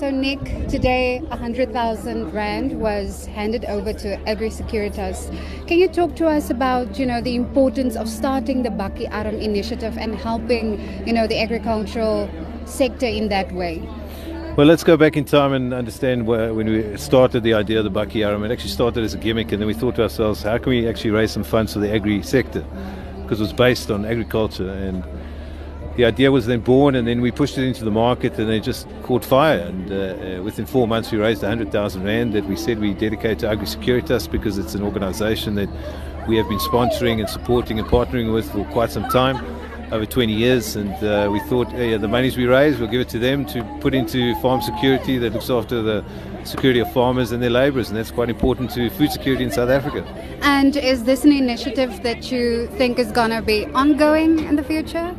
So, Nick, today 100,000 Rand was handed over to Agri Securitas. Can you talk to us about, you know, the importance of starting the BakkieArm initiative and helping, you know, the agricultural sector in that way? Well, let's go back in time and understand where, when we started the idea of the BakkieArm. It actually started as a gimmick, and then we thought to ourselves, how can we actually raise some funds for the agri sector? Because it was based on agriculture and the idea was then born, and then we pushed it into the market, and it just caught fire. And uh, uh, within four months, we raised 100,000 rand that we said we dedicate to Agri Securitas because it's an organisation that we have been sponsoring and supporting and partnering with for quite some time. Over 20 years, and uh, we thought the monies we raise, we'll give it to them to put into farm security that looks after the security of farmers and their labourers, and that's quite important to food security in South Africa. And is this an initiative that you think is going to be ongoing in the future?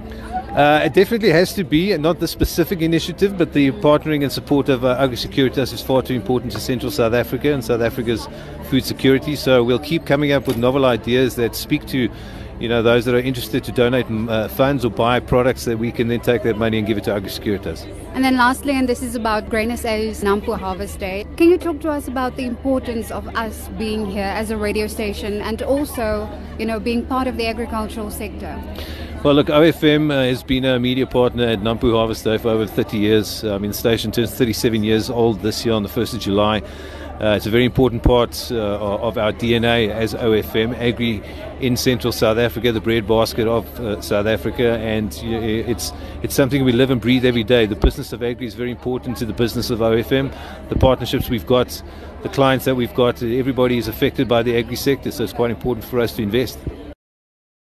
Uh, it definitely has to be, not the specific initiative, but the partnering and support of uh, Agri Securitas is far too important to Central South Africa and South Africa's food security. So we'll keep coming up with novel ideas that speak to, you know, those that are interested to donate uh, funds or buy products that we can then take that money and give it to Agri Securitas. And then lastly, and this is about Grain SA's Nampo Harvest Day. Can you talk to us about the importance of us being here as a radio station and also, you know, being part of the agricultural sector? Well, look, OFM uh, has been a media partner at Nampo Harvest Day for over 30 years. I mean, the station turns 37 years old this year on the 1st of July. Uh, it's a very important part uh, of our DNA as OFM, Agri in Central South Africa, the breadbasket of uh, South Africa, and it's it's something we live and breathe every day. The business of Agri is very important to the business of OFM. The partnerships we've got, the clients that we've got, everybody is affected by the Agri sector, so it's quite important for us to invest.